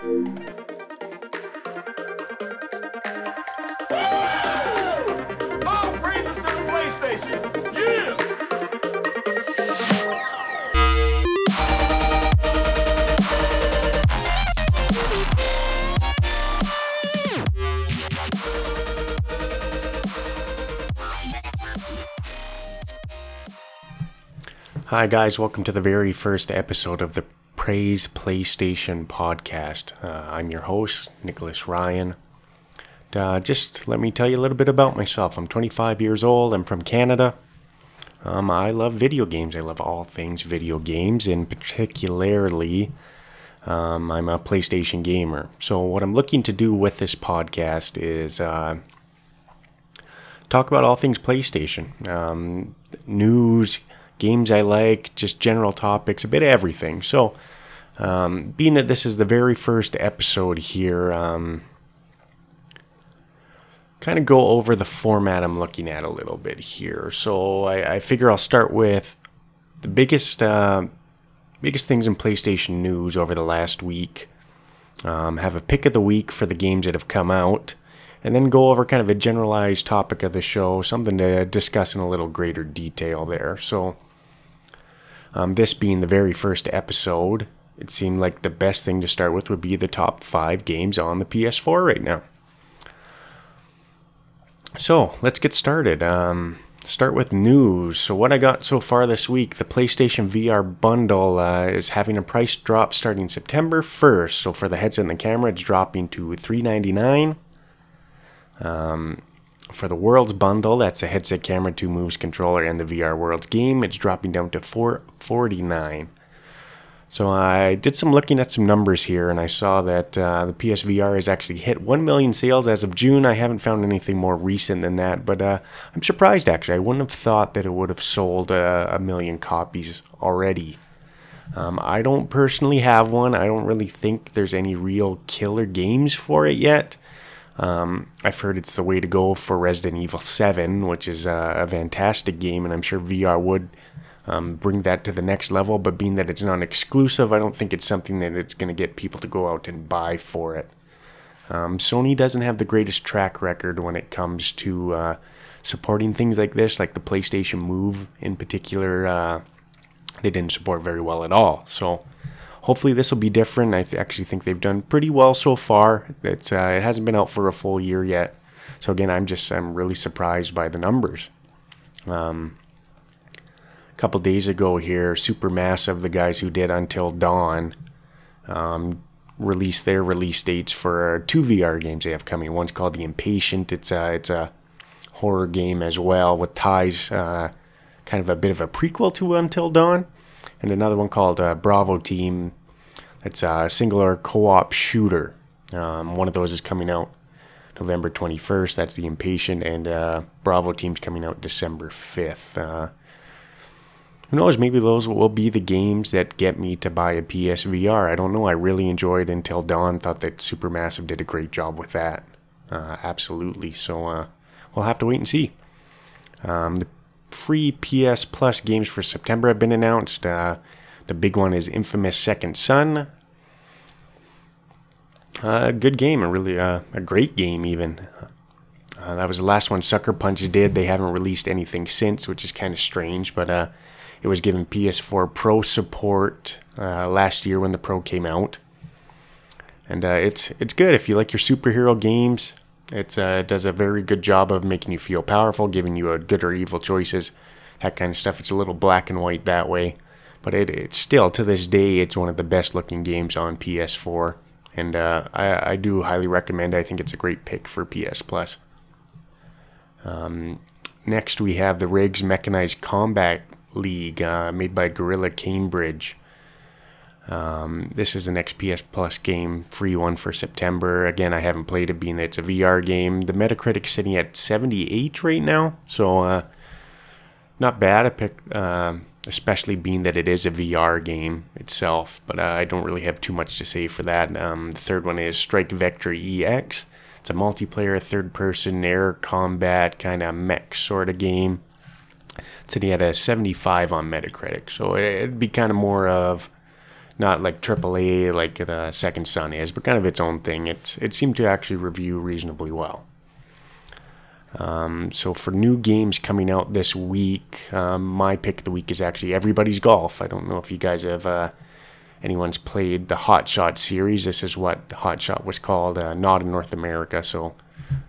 Hi, guys. Welcome to the very first episode of the Praise PlayStation podcast. Uh, I'm your host, Nicholas Ryan. Uh, just let me tell you a little bit about myself. I'm 25 years old. I'm from Canada. Um, I love video games. I love all things video games, and particularly, um, I'm a PlayStation gamer. So, what I'm looking to do with this podcast is uh, talk about all things PlayStation um, news, games I like, just general topics, a bit of everything. So, um, being that this is the very first episode here, um, kind of go over the format I'm looking at a little bit here. So, I, I figure I'll start with the biggest, uh, biggest things in PlayStation news over the last week. Um, have a pick of the week for the games that have come out and then go over kind of a generalized topic of the show, something to discuss in a little greater detail there. So, um, this being the very first episode, it seemed like the best thing to start with would be the top five games on the PS4 right now. So, let's get started. Um, start with news. So, what I got so far this week the PlayStation VR bundle uh, is having a price drop starting September 1st. So, for the headset and the camera, it's dropping to 399. Um, for the Worlds bundle, that's a headset, camera, two moves, controller, and the VR Worlds game. It's dropping down to four forty nine. So I did some looking at some numbers here, and I saw that uh, the PSVR has actually hit one million sales as of June. I haven't found anything more recent than that, but uh, I'm surprised actually. I wouldn't have thought that it would have sold uh, a million copies already. Um, I don't personally have one. I don't really think there's any real killer games for it yet. Um, I've heard it's the way to go for Resident Evil 7, which is a fantastic game, and I'm sure VR would um, bring that to the next level. But being that it's non exclusive, I don't think it's something that it's going to get people to go out and buy for it. Um, Sony doesn't have the greatest track record when it comes to uh, supporting things like this, like the PlayStation Move in particular. Uh, they didn't support very well at all. So hopefully this will be different. I th- actually think they've done pretty well so far. It's uh, it hasn't been out for a full year yet, so again, I'm just I'm really surprised by the numbers. Um, couple days ago here, Supermassive, the guys who did Until Dawn, um, released their release dates for two VR games they have coming. One's called The Impatient. It's a it's a horror game as well with ties, uh, kind of a bit of a prequel to Until Dawn and another one called uh, Bravo Team. It's a singular co-op shooter. Um, one of those is coming out November 21st. That's the Impatient, and uh, Bravo Team's coming out December 5th. Uh, who knows? Maybe those will be the games that get me to buy a PSVR. I don't know. I really enjoyed Until Dawn. Thought that Supermassive did a great job with that. Uh, absolutely. So uh, we'll have to wait and see. Um, the free PS Plus games for September have been announced. Uh, the big one is Infamous Second Son. A good game, a really uh, a great game even. Uh, that was the last one Sucker Punch did. They haven't released anything since, which is kind of strange. But uh, it was given PS4 Pro support uh, last year when the Pro came out, and uh, it's it's good if you like your superhero games. Uh, it does a very good job of making you feel powerful, giving you a good or evil choices, that kind of stuff. It's a little black and white that way, but it, it's still to this day it's one of the best looking games on PS4, and uh, I, I do highly recommend. it. I think it's a great pick for PS Plus. Um, next we have the RIGS Mechanized Combat League, uh, made by Guerrilla Cambridge. Um, this is an XPS Plus game, free one for September. Again, I haven't played it, being that it's a VR game. The Metacritic's sitting at 78 right now, so uh, not bad. I picked, um especially being that it is a VR game itself. But uh, I don't really have too much to say for that. Um, the third one is Strike Vector EX. It's a multiplayer, third-person air combat kind of mech sort of game. It's sitting at a 75 on Metacritic, so it'd be kind of more of not like AAA like the Second Son is, but kind of its own thing. It's it seemed to actually review reasonably well. Um, so for new games coming out this week, um, my pick of the week is actually Everybody's Golf. I don't know if you guys have uh, anyone's played the Hot Shot series. This is what Hot Shot was called, uh, not in North America. So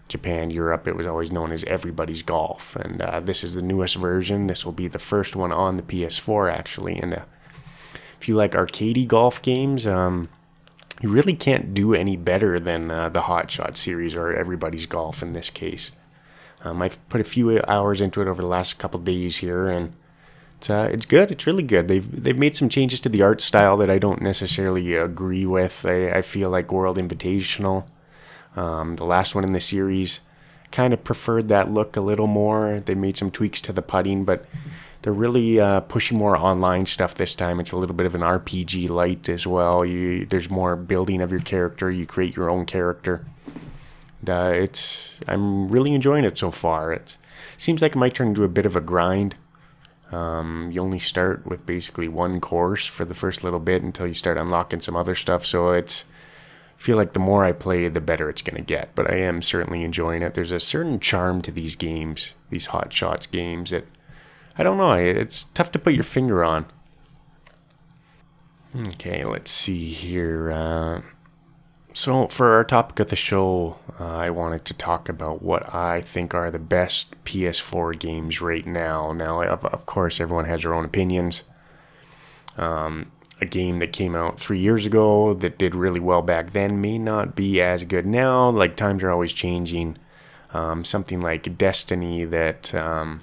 Japan, Europe, it was always known as Everybody's Golf, and uh, this is the newest version. This will be the first one on the PS4 actually, and uh, if you like arcadey golf games. Um, you really can't do any better than uh, the Hot Shot series or Everybody's Golf in this case. Um, I've put a few hours into it over the last couple days here, and it's uh, it's good. It's really good. They've they've made some changes to the art style that I don't necessarily agree with. I, I feel like World Invitational, um, the last one in the series, kind of preferred that look a little more. They made some tweaks to the putting, but they're really uh, pushing more online stuff this time. It's a little bit of an RPG light as well. You there's more building of your character. You create your own character. Uh, it's I'm really enjoying it so far. It seems like it might turn into a bit of a grind. Um, you only start with basically one course for the first little bit until you start unlocking some other stuff. So it's feel like the more I play, the better it's gonna get. But I am certainly enjoying it. There's a certain charm to these games, these hot shots games that I don't know. It's tough to put your finger on. Okay, let's see here. Uh, so, for our topic of the show, uh, I wanted to talk about what I think are the best PS4 games right now. Now, of, of course, everyone has their own opinions. Um, a game that came out three years ago that did really well back then may not be as good now. Like, times are always changing. Um, something like Destiny that um,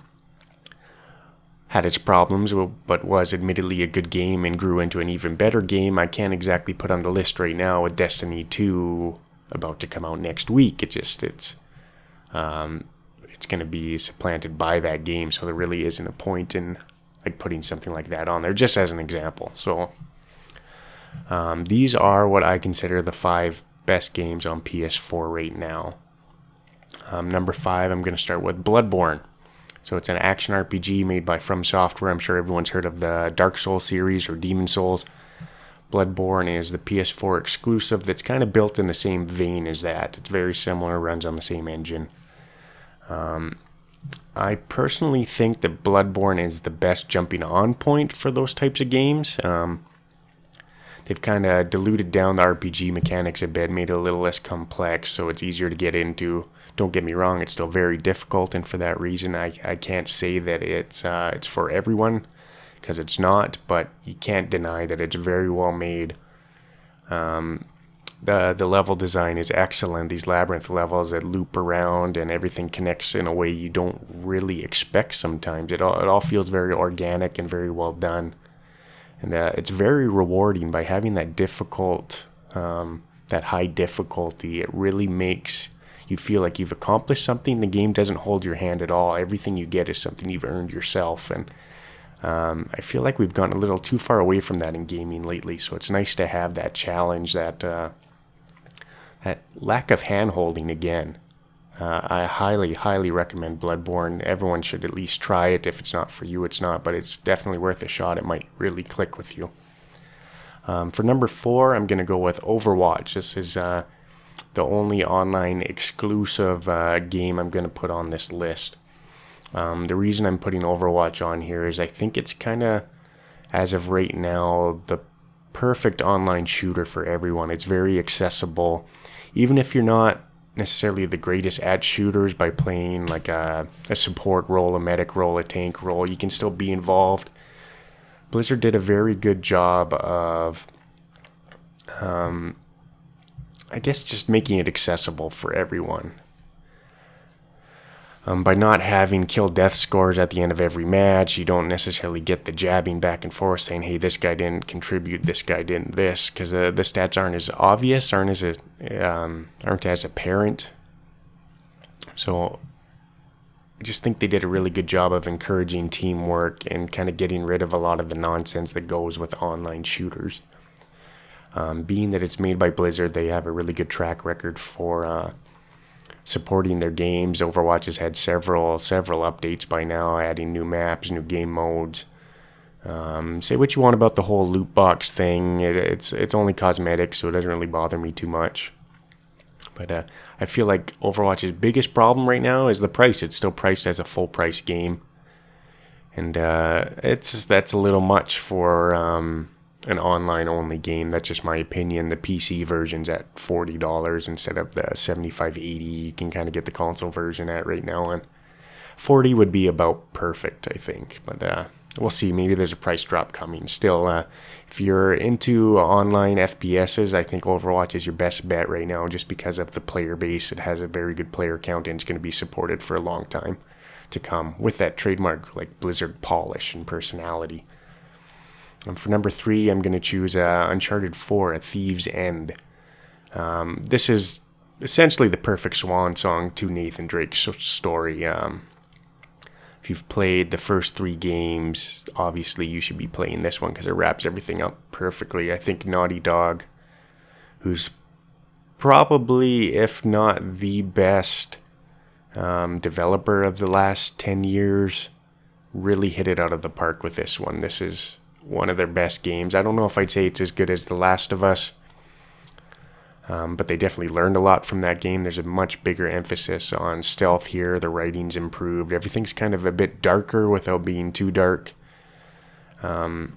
had its problems, but was admittedly a good game and grew into an even better game. I can't exactly put on the list right now with Destiny 2 about to come out next week. It just it's um, it's going to be supplanted by that game, so there really isn't a point in like putting something like that on there, just as an example. So um, these are what I consider the five best games on PS4 right now. Um, number five, I'm going to start with Bloodborne. So it's an action RPG made by From Software. I'm sure everyone's heard of the Dark Souls series or Demon Souls. Bloodborne is the PS4 exclusive that's kind of built in the same vein as that. It's very similar, runs on the same engine. Um, I personally think that Bloodborne is the best jumping on point for those types of games. Um, they've kind of diluted down the RPG mechanics a bit, made it a little less complex, so it's easier to get into. Don't get me wrong; it's still very difficult, and for that reason, I, I can't say that it's uh, it's for everyone because it's not. But you can't deny that it's very well made. Um, the the level design is excellent. These labyrinth levels that loop around and everything connects in a way you don't really expect. Sometimes it all it all feels very organic and very well done, and uh, it's very rewarding by having that difficult, um, that high difficulty. It really makes you feel like you've accomplished something. The game doesn't hold your hand at all. Everything you get is something you've earned yourself. And um, I feel like we've gotten a little too far away from that in gaming lately. So it's nice to have that challenge, that uh, that lack of hand holding again. Uh, I highly, highly recommend Bloodborne. Everyone should at least try it. If it's not for you, it's not, but it's definitely worth a shot. It might really click with you. Um, for number four, I'm going to go with Overwatch. This is uh, the only online exclusive uh, game I'm going to put on this list. Um, the reason I'm putting Overwatch on here is I think it's kind of, as of right now, the perfect online shooter for everyone. It's very accessible. Even if you're not necessarily the greatest at shooters by playing like a, a support role, a medic role, a tank role, you can still be involved. Blizzard did a very good job of um, I guess just making it accessible for everyone. Um, by not having kill death scores at the end of every match, you don't necessarily get the jabbing back and forth saying, hey, this guy didn't contribute, this guy didn't this, because the, the stats aren't as obvious, aren't as, a, um, aren't as apparent. So I just think they did a really good job of encouraging teamwork and kind of getting rid of a lot of the nonsense that goes with online shooters. Um, being that it's made by Blizzard, they have a really good track record for uh, supporting their games. Overwatch has had several several updates by now, adding new maps, new game modes. Um, say what you want about the whole loot box thing. It, it's it's only cosmetic, so it doesn't really bother me too much. But uh, I feel like Overwatch's biggest problem right now is the price. It's still priced as a full price game, and uh, it's that's a little much for um, an online only game. That's just my opinion. The PC version's at forty dollars instead of the seventy five eighty. You can kind of get the console version at right now, and forty would be about perfect, I think. But uh, we'll see. Maybe there's a price drop coming. Still, uh, if you're into online FPSs, I think Overwatch is your best bet right now, just because of the player base. It has a very good player count and it's going to be supported for a long time to come with that trademark like Blizzard polish and personality. And for number three, I'm going to choose uh, Uncharted 4: A Thief's End. Um, this is essentially the perfect swan song to Nathan Drake's story. Um, if you've played the first three games, obviously you should be playing this one because it wraps everything up perfectly. I think Naughty Dog, who's probably, if not the best um, developer of the last 10 years, really hit it out of the park with this one. This is one of their best games. I don't know if I'd say it's as good as The Last of Us, um, but they definitely learned a lot from that game. There's a much bigger emphasis on stealth here. The writing's improved. Everything's kind of a bit darker without being too dark. Um,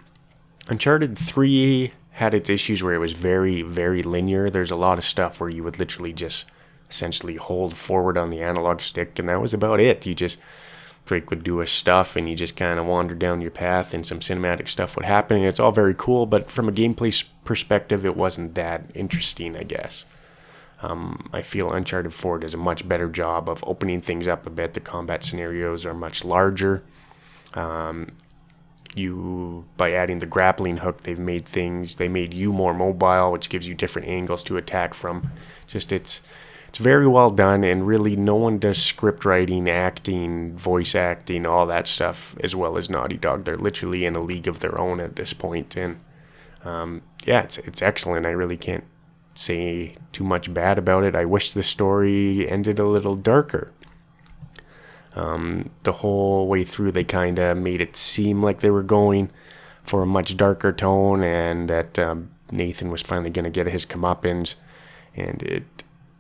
Uncharted 3 had its issues where it was very, very linear. There's a lot of stuff where you would literally just essentially hold forward on the analog stick, and that was about it. You just Drake would do his stuff and you just kind of wander down your path and some cinematic stuff would happen and it's all very cool but from a gameplay perspective it wasn't that interesting i guess. Um, i feel uncharted 4 does a much better job of opening things up a bit. The combat scenarios are much larger. Um, you by adding the grappling hook they've made things they made you more mobile which gives you different angles to attack from. Just it's it's very well done, and really no one does script writing, acting, voice acting, all that stuff as well as Naughty Dog. They're literally in a league of their own at this point, and um, yeah, it's it's excellent. I really can't say too much bad about it. I wish the story ended a little darker. Um, the whole way through, they kind of made it seem like they were going for a much darker tone, and that um, Nathan was finally going to get his comeuppance, and it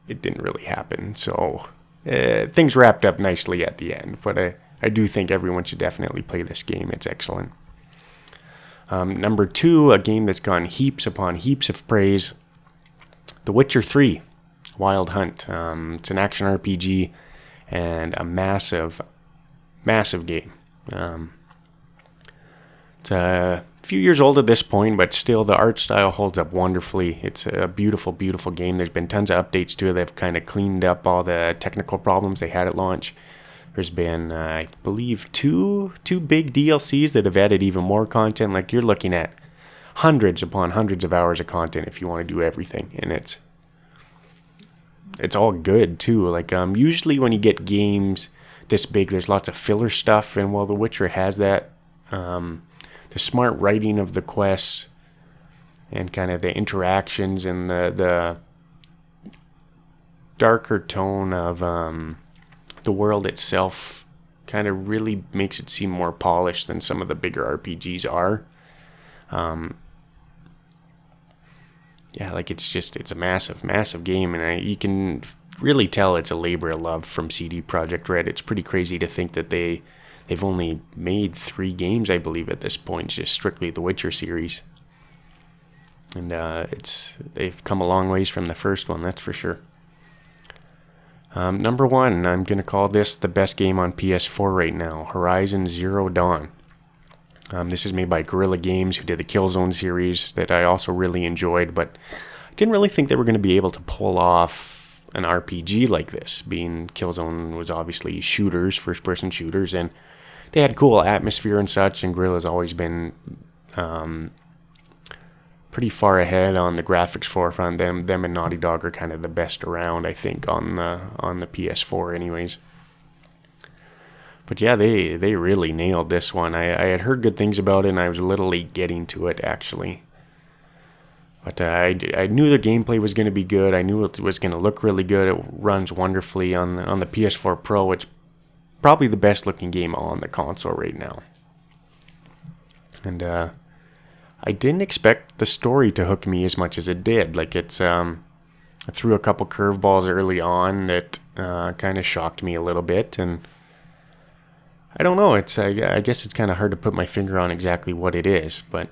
it didn't really happen. So uh, things wrapped up nicely at the end. But I, I do think everyone should definitely play this game. It's excellent. Um, number two, a game that's gotten heaps upon heaps of praise The Witcher 3 Wild Hunt. Um, it's an action RPG and a massive, massive game. Um, it's a few years old at this point, but still the art style holds up wonderfully. It's a beautiful, beautiful game. There's been tons of updates to it. They've kind of cleaned up all the technical problems they had at launch. There's been, uh, I believe, two two big DLCs that have added even more content. Like you're looking at hundreds upon hundreds of hours of content if you want to do everything, and it's it's all good too. Like um, usually when you get games this big, there's lots of filler stuff, and while The Witcher has that. Um, the smart writing of the quests and kind of the interactions and the the darker tone of um, the world itself kind of really makes it seem more polished than some of the bigger RPGs are. Um, yeah, like it's just it's a massive, massive game, and I, you can really tell it's a labor of love from CD Projekt Red. It's pretty crazy to think that they They've only made three games, I believe, at this point, just strictly the Witcher series. And uh, it's they've come a long ways from the first one, that's for sure. Um, number one, I'm going to call this the best game on PS4 right now Horizon Zero Dawn. Um, this is made by Guerrilla Games, who did the Killzone series that I also really enjoyed, but I didn't really think they were going to be able to pull off an RPG like this, being Killzone was obviously shooters, first person shooters, and they had cool atmosphere and such. And Guerrilla's always been um, pretty far ahead on the graphics forefront. Them, them and Naughty Dog are kind of the best around, I think, on the on the PS4, anyways. But yeah, they they really nailed this one. I, I had heard good things about it, and I was late getting to it actually. But uh, I, I knew the gameplay was going to be good. I knew it was going to look really good. It runs wonderfully on the, on the PS4 Pro, which probably the best looking game on the console right now. And uh, I didn't expect the story to hook me as much as it did. Like it's um, I threw a couple curveballs early on that uh, kind of shocked me a little bit, and I don't know. It's I, I guess it's kind of hard to put my finger on exactly what it is, but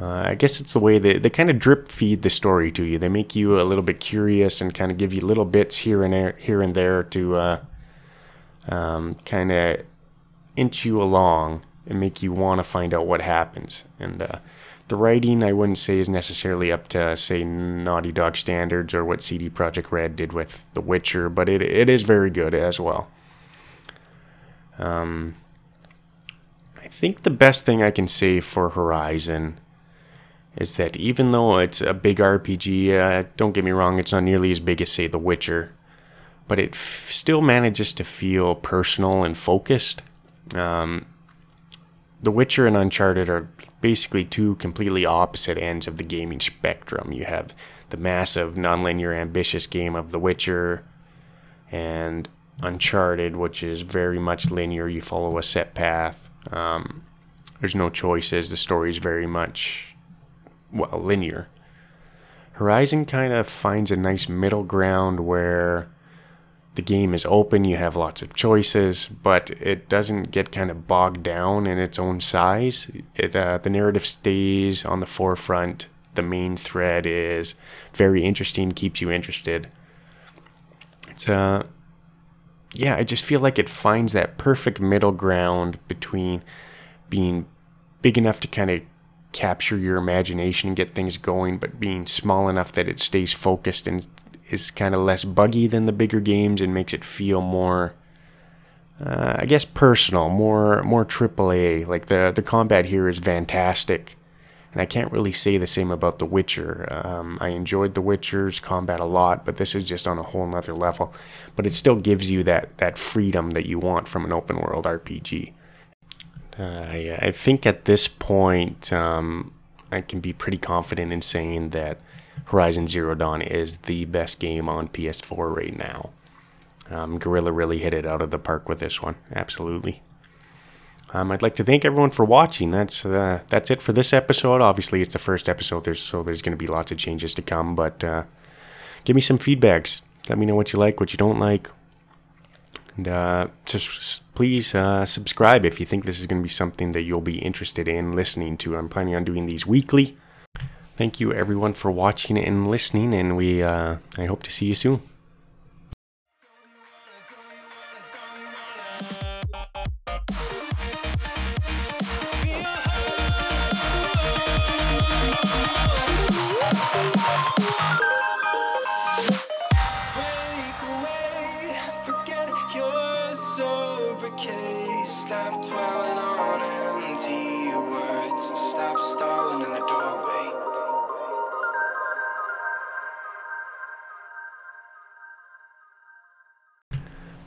uh, I guess it's the way they, they kind of drip feed the story to you. They make you a little bit curious and kind of give you little bits here and there, here and there to uh, um, kind of inch you along and make you want to find out what happens. And uh, the writing, I wouldn't say is necessarily up to say Naughty Dog standards or what CD Projekt Red did with The Witcher, but it it is very good as well. Um, I think the best thing I can say for Horizon is that even though it's a big RPG, uh, don't get me wrong, it's not nearly as big as, say, The Witcher, but it f- still manages to feel personal and focused. Um, the Witcher and Uncharted are basically two completely opposite ends of the gaming spectrum. You have the massive, nonlinear, ambitious game of The Witcher, and Uncharted, which is very much linear. You follow a set path. Um, there's no choices. The story is very much well, linear. Horizon kind of finds a nice middle ground where the game is open, you have lots of choices, but it doesn't get kind of bogged down in its own size. It uh, the narrative stays on the forefront. The main thread is very interesting, keeps you interested. It's uh yeah, I just feel like it finds that perfect middle ground between being big enough to kind of capture your imagination and get things going, but being small enough that it stays focused and is kind of less buggy than the bigger games and makes it feel more, uh, I guess, personal, more more AAA. Like the the combat here is fantastic, and I can't really say the same about The Witcher. Um, I enjoyed The Witcher's combat a lot, but this is just on a whole nother level. But it still gives you that that freedom that you want from an open world RPG. Uh, I, I, think at this point, um, I can be pretty confident in saying that Horizon Zero Dawn is the best game on PS4 right now. Um, Guerrilla really hit it out of the park with this one, absolutely. Um, I'd like to thank everyone for watching. That's uh, that's it for this episode. Obviously, it's the first episode, there's, so there's going to be lots of changes to come. But uh, give me some feedbacks. Let me know what you like, what you don't like, and uh, just please uh, subscribe if you think this is going to be something that you'll be interested in listening to. I'm planning on doing these weekly. Thank you everyone for watching and listening, and we uh, I hope to see you soon.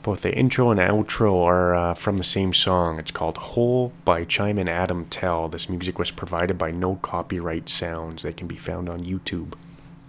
Both the intro and outro are uh, from the same song. It's called Whole by Chime and Adam Tell. This music was provided by No Copyright Sounds. They can be found on YouTube.